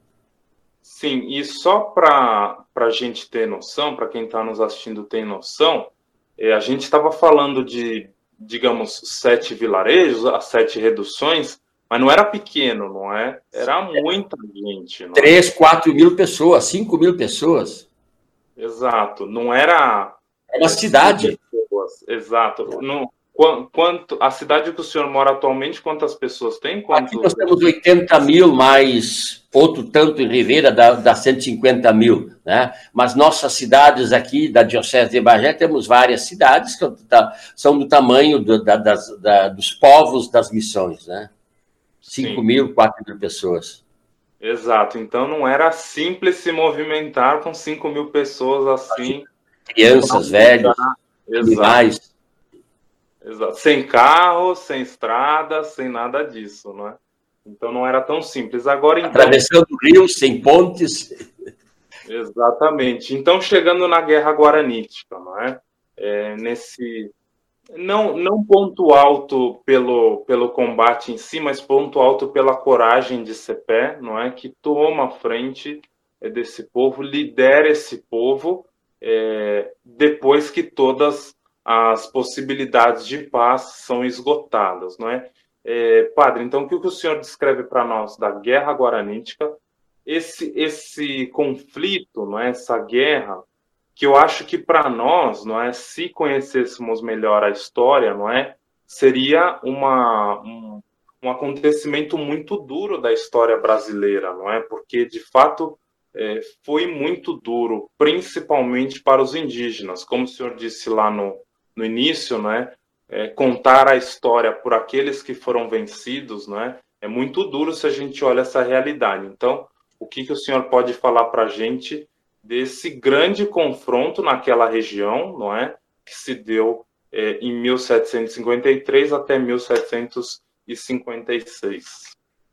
Sim, e só para a gente ter noção, para quem está nos assistindo ter noção, é, a gente estava falando de, digamos, sete vilarejos, as sete reduções, mas não era pequeno, não é? Era muita gente. Não 3, é? 4 mil pessoas, 5 mil pessoas. Exato. Não era. É uma cidade. Pessoas. Exato. Não, quanto, a cidade que o senhor mora atualmente, quantas pessoas tem? Quanto... Aqui nós temos 80 mil, mais outro tanto em Ribeira dá, dá 150 mil. Né? Mas nossas cidades aqui da Diocese de Bagé, temos várias cidades que são do tamanho do, da, das, da, dos povos das missões. Né? 5 mil, 4 mil pessoas. Exato. Então não era simples se movimentar com 5 mil pessoas assim. Crianças, velhos, animais. Exato. Sem carro, sem estrada, sem nada disso, não é? Então não era tão simples. Agora então... Atravessando rios, sem pontes. Exatamente. Então chegando na Guerra Guaranítica, não é? é nesse não, não ponto alto pelo, pelo combate em si, mas ponto alto pela coragem de Cepé, não é? Que toma a frente é, desse povo, lidera esse povo é, depois que todas as possibilidades de paz são esgotadas, não é? é padre, então o que o senhor descreve para nós da guerra guaranítica? Esse, esse conflito, não é? essa guerra, que eu acho que para nós, não é, se conhecêssemos melhor a história, não é, seria uma um, um acontecimento muito duro da história brasileira, não é? Porque de fato é, foi muito duro, principalmente para os indígenas, como o senhor disse lá no, no início, não é? é contar a história por aqueles que foram vencidos, não é? É muito duro se a gente olha essa realidade. Então, o que, que o senhor pode falar para a gente desse grande confronto naquela região, não é? Que se deu é, em 1753 até 1756.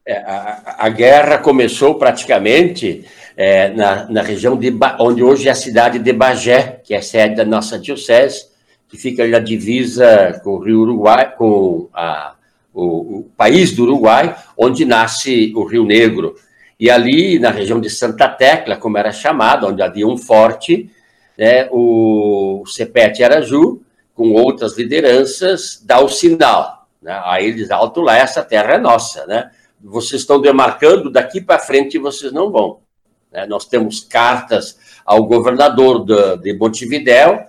É, a, a, guerra começou praticamente é, na, na região de onde hoje é a cidade de Bagé, que é sede da nossa diocese, que fica na divisa com o Rio Uruguai, com a, o, o país do Uruguai, onde nasce o Rio Negro. E ali, na região de Santa Tecla, como era chamado, onde havia um forte, né, o Cepete Araju, com outras lideranças, dá o sinal. Né? Aí eles alto lá, essa terra é nossa. Né? Vocês estão demarcando, daqui para frente vocês não vão. Né? Nós temos cartas ao governador de, de Montevidéu,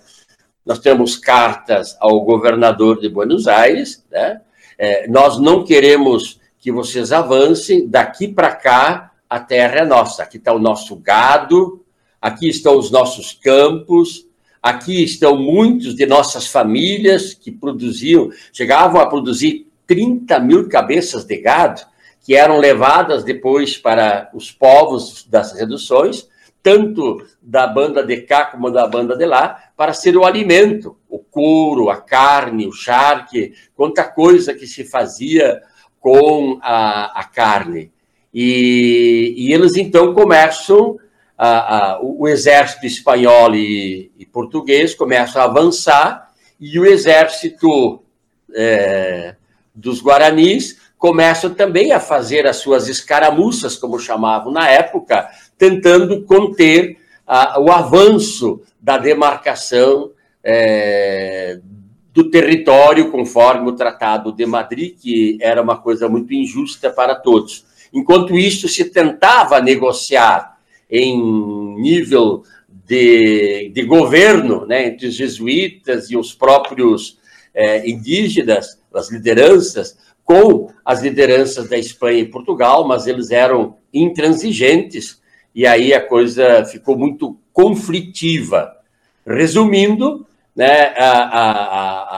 nós temos cartas ao governador de Buenos Aires, né? É, nós não queremos que vocês avancem daqui para cá, a terra é nossa. Aqui está o nosso gado, aqui estão os nossos campos, aqui estão muitos de nossas famílias que produziam, chegavam a produzir 30 mil cabeças de gado, que eram levadas depois para os povos das reduções, tanto da banda de cá como da banda de lá, para ser o alimento, o couro, a carne, o charque, quanta coisa que se fazia com a, a carne. E, e, eles então começam, a, a, o exército espanhol e, e, português começam a avançar, e o exército é, dos guaranis começam também a fazer as suas escaramuças, como chamavam na época, tentando conter o avanço da demarcação é, do território, conforme o Tratado de Madrid, que era uma coisa muito injusta para todos. Enquanto isso, se tentava negociar em nível de, de governo, né, entre os jesuítas e os próprios é, indígenas, as lideranças, com as lideranças da Espanha e Portugal, mas eles eram intransigentes, e aí a coisa ficou muito conflitiva. Resumindo, né, a, a,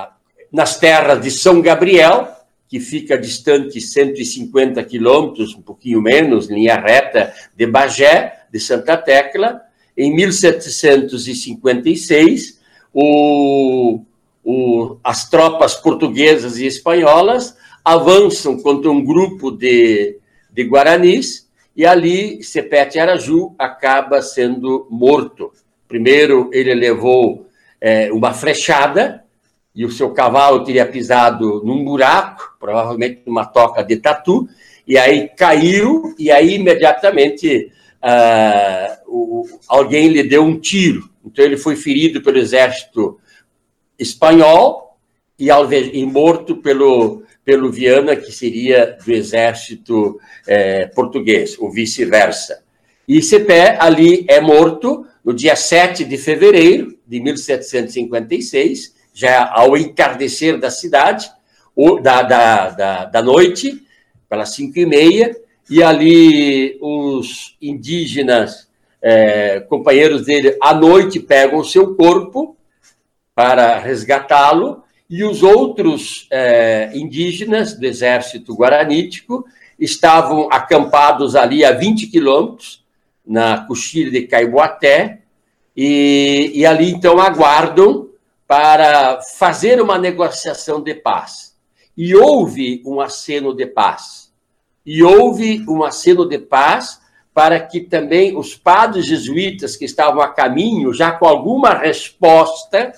a, nas terras de São Gabriel, que fica distante 150 quilômetros, um pouquinho menos, linha reta, de Bagé, de Santa Tecla, em 1756, o, o, as tropas portuguesas e espanholas avançam contra um grupo de, de guaranis e ali Sepete Araju acaba sendo morto. Primeiro, ele levou é, uma flechada e o seu cavalo teria pisado num buraco, provavelmente numa toca de tatu, e aí caiu, e aí imediatamente uh, o, alguém lhe deu um tiro. Então ele foi ferido pelo exército espanhol e, e morto pelo, pelo Viana, que seria do exército é, português, ou vice-versa. E Cepé ali é morto no dia 7 de fevereiro de 1756, já ao entardecer da cidade, ou da, da, da, da noite, pelas cinco e meia, e ali os indígenas, é, companheiros dele, à noite pegam o seu corpo para resgatá-lo, e os outros é, indígenas do exército guaranítico estavam acampados ali a 20 quilômetros, na coxilha de Caiboaté, e, e ali então aguardam para fazer uma negociação de paz. E houve um aceno de paz. E houve um aceno de paz para que também os padres jesuítas que estavam a caminho, já com alguma resposta,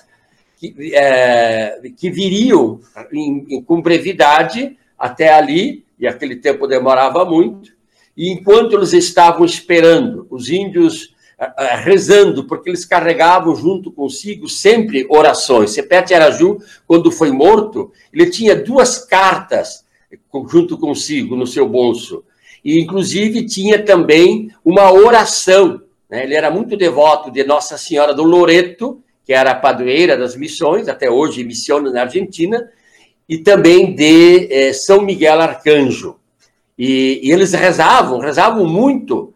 que, é, que viriam em, em, com brevidade até ali, e aquele tempo demorava muito, e enquanto eles estavam esperando, os índios rezando, porque eles carregavam junto consigo sempre orações. Sepete Araju, quando foi morto, ele tinha duas cartas junto consigo no seu bolso. E, inclusive, tinha também uma oração. Né? Ele era muito devoto de Nossa Senhora do Loreto, que era a padroeira das missões, até hoje missiona na Argentina, e também de eh, São Miguel Arcanjo. E, e, eles rezavam, rezavam muito,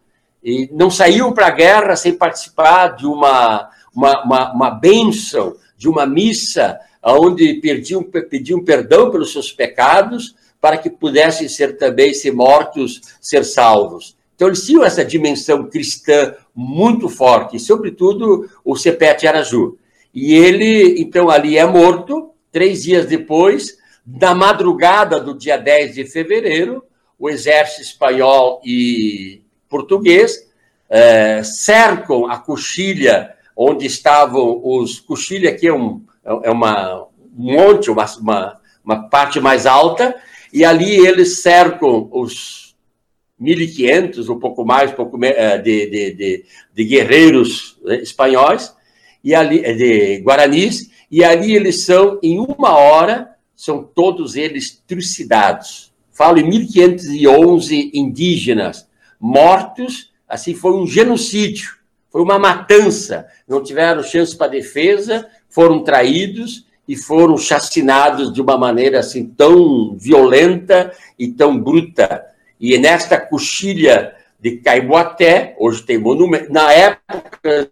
e não saíam para a guerra sem participar de uma, uma, uma, uma bênção, de uma missa, onde pediam, pediam perdão pelos seus pecados, para que pudessem ser também, ser mortos, ser salvos. Então, eles tinham essa dimensão cristã muito forte, sobretudo o Cepete Araju. E ele, então, ali é morto, três dias depois, na madrugada do dia 10 de fevereiro, o exército espanhol e português é, cercam a coxilha onde estavam os. Coxilha aqui é, um, é uma um monte, uma, uma, uma parte mais alta, e ali eles cercam os 1.500, um pouco mais, pouco eh, de, de, de, de guerreiros né, espanhóis, e ali, eh, de guaranis, e ali eles são, em uma hora, são todos eles trucidados. Falo em 1.511 indígenas mortos, assim, foi um genocídio, foi uma matança, não tiveram chance para defesa, foram traídos, e foram chacinados de uma maneira assim tão violenta e tão bruta. E nesta coxilha de Caiboaté, hoje tem monumento, na época,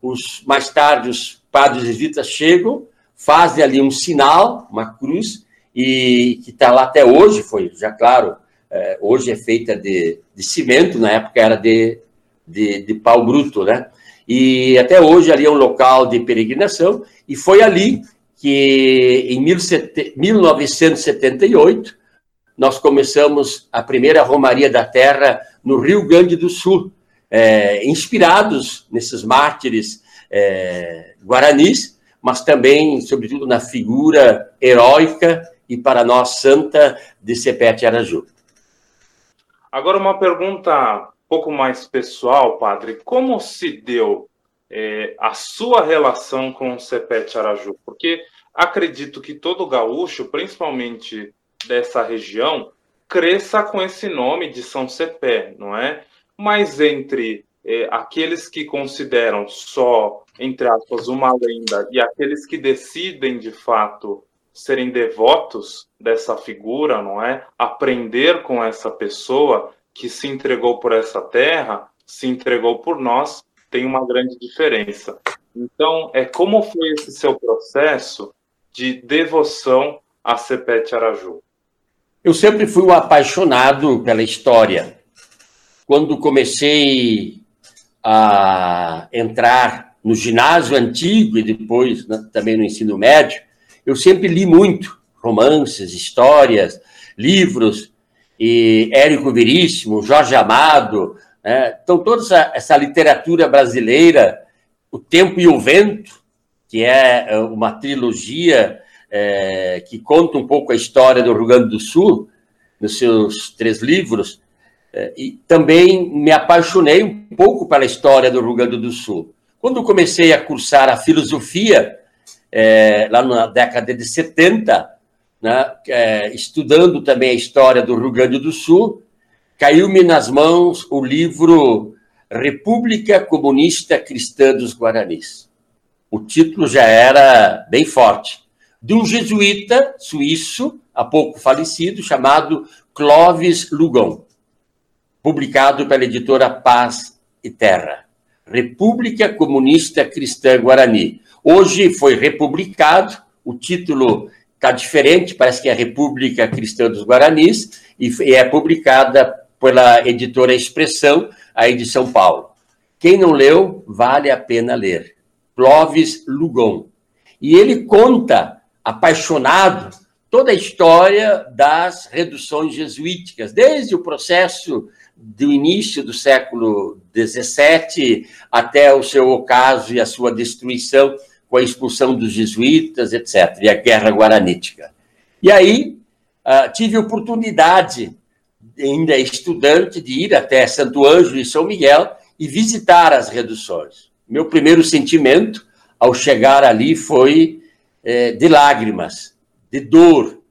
os, mais tarde, os padres jesuítas chegam, fazem ali um sinal, uma cruz, e que está lá até hoje, foi já claro, é, hoje é feita de, de cimento, na época era de, de, de pau bruto, né? E até hoje ali é um local de peregrinação, e foi ali que em 1978 nós começamos a primeira Romaria da Terra no Rio Grande do Sul, é, inspirados nesses mártires é, guaranis, mas também, sobretudo, na figura heróica e para nós santa de Sepete Araju. Agora, uma pergunta um pouco mais pessoal, padre. Como se deu é, a sua relação com o Sepete Araju? Porque acredito que todo gaúcho, principalmente dessa região, cresça com esse nome de São Cepé, não é? Mas entre é, aqueles que consideram só, entre aspas, uma lenda e aqueles que decidem de fato serem devotos dessa figura, não é? Aprender com essa pessoa que se entregou por essa terra, se entregou por nós, tem uma grande diferença. Então, é como foi esse seu processo de devoção a Sepete Araju? Eu sempre fui um apaixonado pela história. Quando comecei a entrar no ginásio antigo e depois né, também no ensino médio, eu sempre li muito romances, histórias, livros, e Érico Veríssimo, Jorge Amado, né? então toda essa, essa literatura brasileira, O Tempo e o Vento, que é, é uma trilogia é, que conta um pouco a história do Rio Grande do Sul, nos seus três livros, é, e também me apaixonei um pouco pela história do Rio Grande do Sul. Quando comecei a cursar a filosofia, é, lá na década de 70, né, é, estudando também a história do Rio Grande do Sul, caiu-me nas mãos o livro República Comunista Cristã dos Guaranis. O título já era bem forte. De um jesuíta suíço, há pouco falecido, chamado Clovis Lugon, publicado pela editora Paz e Terra. República Comunista Cristã Guarani. Hoje foi republicado, o título está diferente, parece que é República Cristã dos Guaranis, e é publicada pela editora Expressão, a edição Paulo. Quem não leu, vale a pena ler. Clovis Lugon. E ele conta, apaixonado, toda a história das reduções jesuíticas, desde o processo do início do século XVII até o seu ocaso e a sua destruição com a expulsão dos jesuítas, etc., e a Guerra Guaranítica. E aí uh, tive oportunidade, ainda estudante, de ir até Santo Ângelo e São Miguel e visitar as reduções. Meu primeiro sentimento ao chegar ali foi é, de lágrimas, de dor,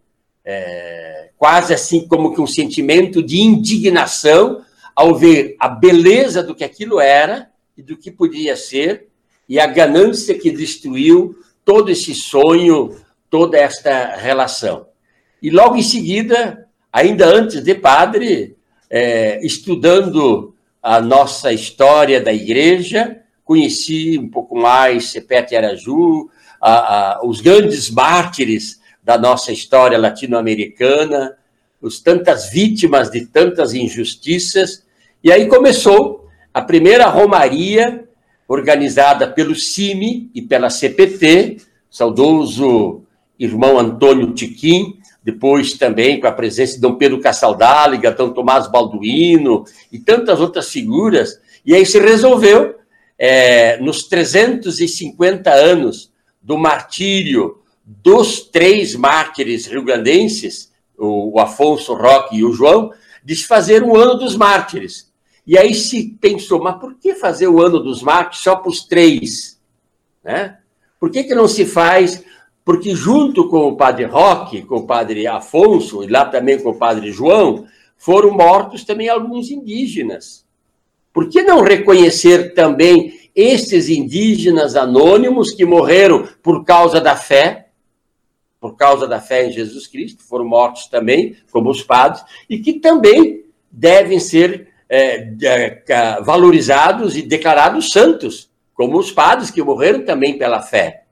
é, quase assim como que um sentimento de indignação ao ver a beleza do que aquilo era e do que podia ser e a ganância que destruiu todo esse sonho, toda esta relação. E logo em seguida, ainda antes de padre, é, estudando a nossa história da igreja, conheci um pouco mais Sepete Araju, a, a, os grandes mártires da nossa história latino-americana, os tantas vítimas de tantas injustiças, e aí começou a primeira romaria organizada pelo CIMI e pela CPT, saudoso irmão Antônio Tiquim, depois também com a presença de Dom Pedro Cassaldáliga, Dom Tomás Balduino e tantas outras figuras, e aí se resolveu, é, nos 350 anos do martírio dos três mártires rio-grandenses, o Afonso, o Roque e o João, de se fazer um ano dos mártires. E aí se pensou, mas por que fazer o ano dos mártires só para os três? Né? Por que, que não se faz? Porque junto com o padre Roque, com o padre Afonso, e lá também com o padre João, foram mortos também alguns indígenas. Por que não reconhecer também esses indígenas anônimos que morreram por causa da fé, por causa da fé em Jesus Cristo, foram mortos também, como os padres, e que também devem ser é, é, valorizados e declarados santos, como os padres que morreram também pela fé.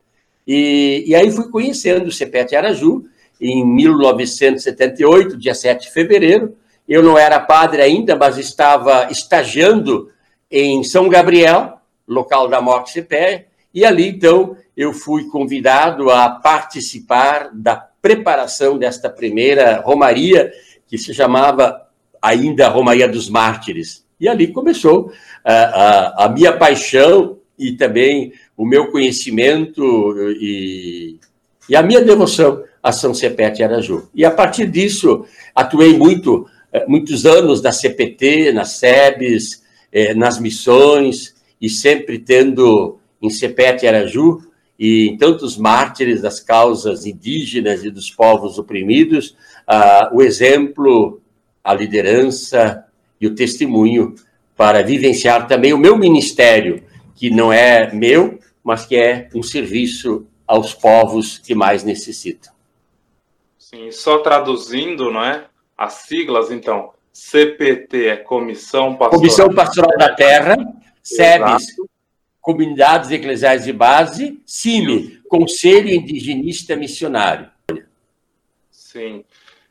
E, e aí fui conhecendo o Cepete Araju em 1978, dia 7 de fevereiro. Eu não era padre ainda, mas estava estagiando em São Gabriel, local da morte CPE, e ali então eu fui convidado a participar da preparação desta primeira romaria, que se chamava ainda Romaria dos Mártires. E ali começou a, a, a minha paixão e também o meu conhecimento e, e a minha devoção a São Cepete Araju. E a partir disso, atuei muito, eh, muitos anos na CPT, nas SEBs, eh, nas missões, e sempre tendo em Cepete Araju e em tantos mártires das causas indígenas e dos povos oprimidos, uh, o exemplo, a liderança e o testemunho para vivenciar também o meu ministério, que não é meu, mas que é um serviço aos povos que mais necessitam. Sim, só traduzindo, não é? As siglas, então, CPT é Comissão Pastoral, Comissão Pastoral da Terra, SEBS, Comunidades Eclesiais de Base, CIMI, Conselho Indigenista Missionário. Sim.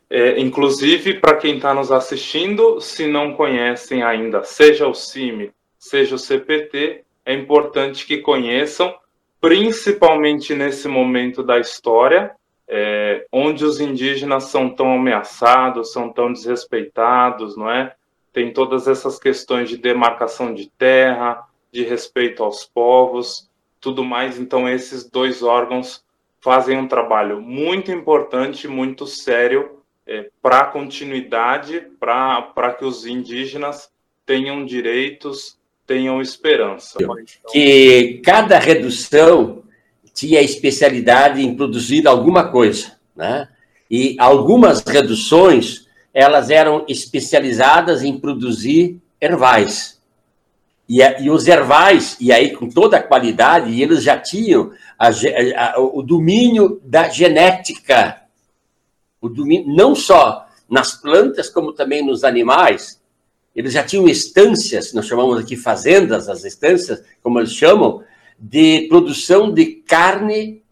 É, inclusive, para quem está nos assistindo, se não conhecem ainda, seja o CIMI, seja o CPT, é importante que conheçam, principalmente nesse momento da história, é, onde os indígenas são tão ameaçados, são tão desrespeitados, não é? Tem todas essas questões de demarcação de terra, de respeito aos povos, tudo mais. Então, esses dois órgãos fazem um trabalho muito importante, muito sério é, para a continuidade, para que os indígenas tenham direitos, tenham esperança. Que cada redução tinha especialidade em produzir alguma coisa, né? E algumas reduções elas eram especializadas em produzir ervais. E, e, os ervais, e aí com toda a qualidade, eles já tinham a, a, o domínio da genética, o domínio, não só nas plantas, como também nos animais. Eles já tinham estâncias, nós chamamos aqui fazendas, as estâncias, como eles chamam, de produção de carne,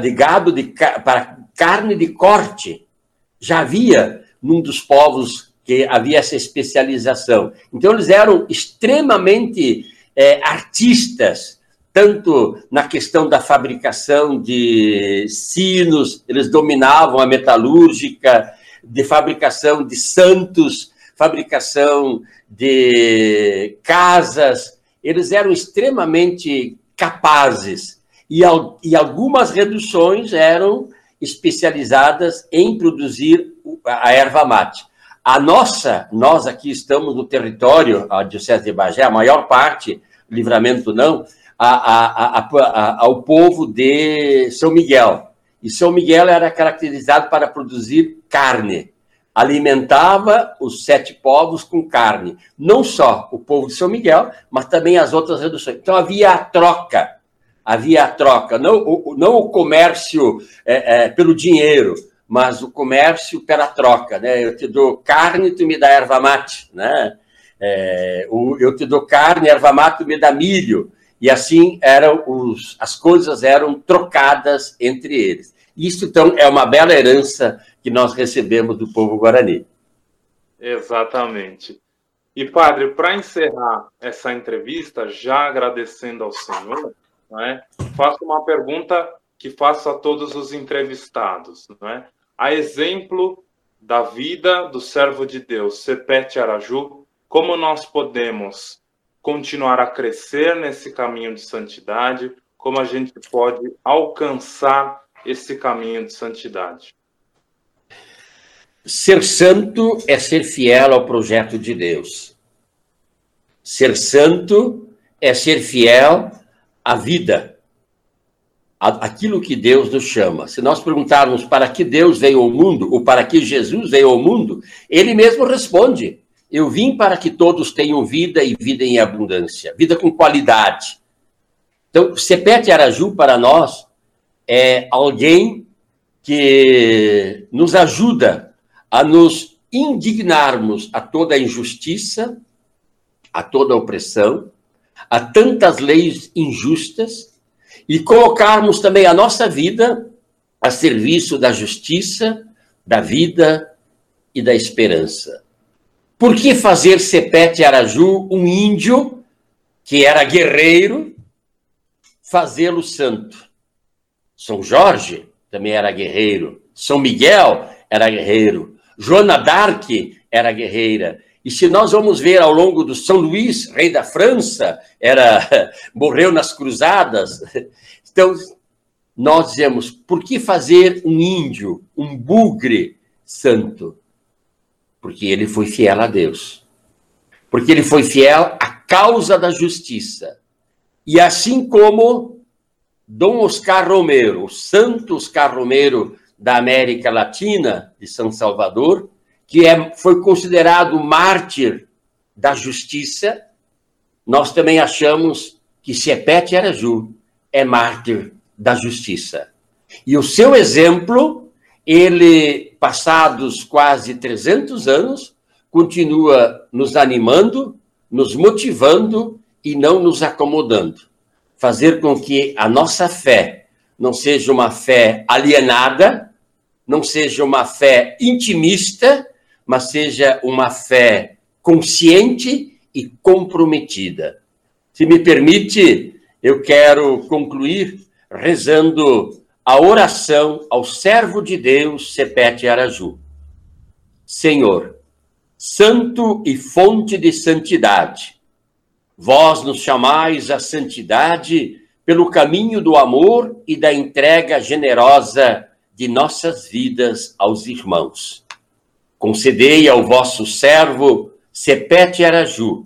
de gado de, para carne de corte. Já havia num dos povos que havia essa especialização. Então, eles eram extremamente é, artistas, tanto na questão da fabricação de sinos, eles dominavam a metalúrgica, de fabricação de santos, fabricação de casas, eles eram extremamente capazes. E, e algumas reduções eram especializadas em produzir a erva mate. A nossa, nós aqui estamos no território, a Diocese de Bagé, a maior parte, livramento não, a, a, a, ao povo de São Miguel. E São Miguel era caracterizado para produzir carne. Alimentava os sete povos com carne. Não só o povo de São Miguel, mas também as outras reduções. Então havia a troca. Havia a troca, não o, não o comércio é, é, pelo dinheiro, mas o comércio pela troca, né? Eu te dou carne, tu me dá erva mate, né? É, eu te dou carne, erva mate, tu me dá milho. E assim eram os, as coisas eram trocadas entre eles. Isso, então, é uma bela herança que nós recebemos do povo guarani. Exatamente. E, padre, para encerrar essa entrevista, já agradecendo ao senhor, né, faço uma pergunta que faço a todos os entrevistados. Né? A exemplo da vida do servo de Deus, Sepete Araju, como nós podemos continuar a crescer nesse caminho de santidade, como a gente pode alcançar esse caminho de santidade. Ser santo é ser fiel ao projeto de Deus. Ser santo é ser fiel à vida aquilo que Deus nos chama. Se nós perguntarmos para que Deus veio ao mundo, ou para que Jesus veio ao mundo, ele mesmo responde: Eu vim para que todos tenham vida e vida em abundância, vida com qualidade. Então, Sepete Araju, para nós, é alguém que nos ajuda a nos indignarmos a toda a injustiça, a toda a opressão, a tantas leis injustas e colocarmos também a nossa vida a serviço da justiça, da vida e da esperança. Por que fazer Sepete Araju, um índio que era guerreiro, fazê-lo santo? São Jorge também era guerreiro, São Miguel era guerreiro, Joana d'Arc era guerreira. E se nós vamos ver ao longo do São Luís, rei da França, era morreu nas cruzadas. Então, nós dizemos, por que fazer um índio, um bugre santo? Porque ele foi fiel a Deus. Porque ele foi fiel à causa da justiça. E assim como Dom Oscar Romero, o santo Oscar Romero da América Latina, de São Salvador, que é, foi considerado mártir da justiça, nós também achamos que Sepete Araju é mártir da justiça. E o seu exemplo, ele, passados quase 300 anos, continua nos animando, nos motivando e não nos acomodando. Fazer com que a nossa fé não seja uma fé alienada, não seja uma fé intimista, mas seja uma fé consciente e comprometida. Se me permite, eu quero concluir rezando a oração ao servo de Deus, Sepete Araju. Senhor, santo e fonte de santidade, vós nos chamais à santidade pelo caminho do amor e da entrega generosa de nossas vidas aos irmãos. Concedei ao vosso servo Sepete Araju,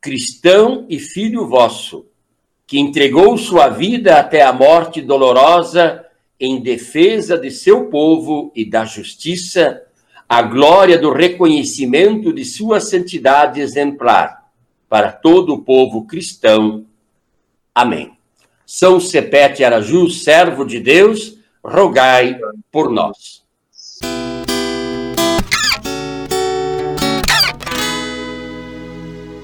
cristão e filho vosso, que entregou sua vida até a morte dolorosa em defesa de seu povo e da justiça, a glória do reconhecimento de sua santidade exemplar para todo o povo cristão. Amém. São Sepete Araju, servo de Deus, rogai por nós.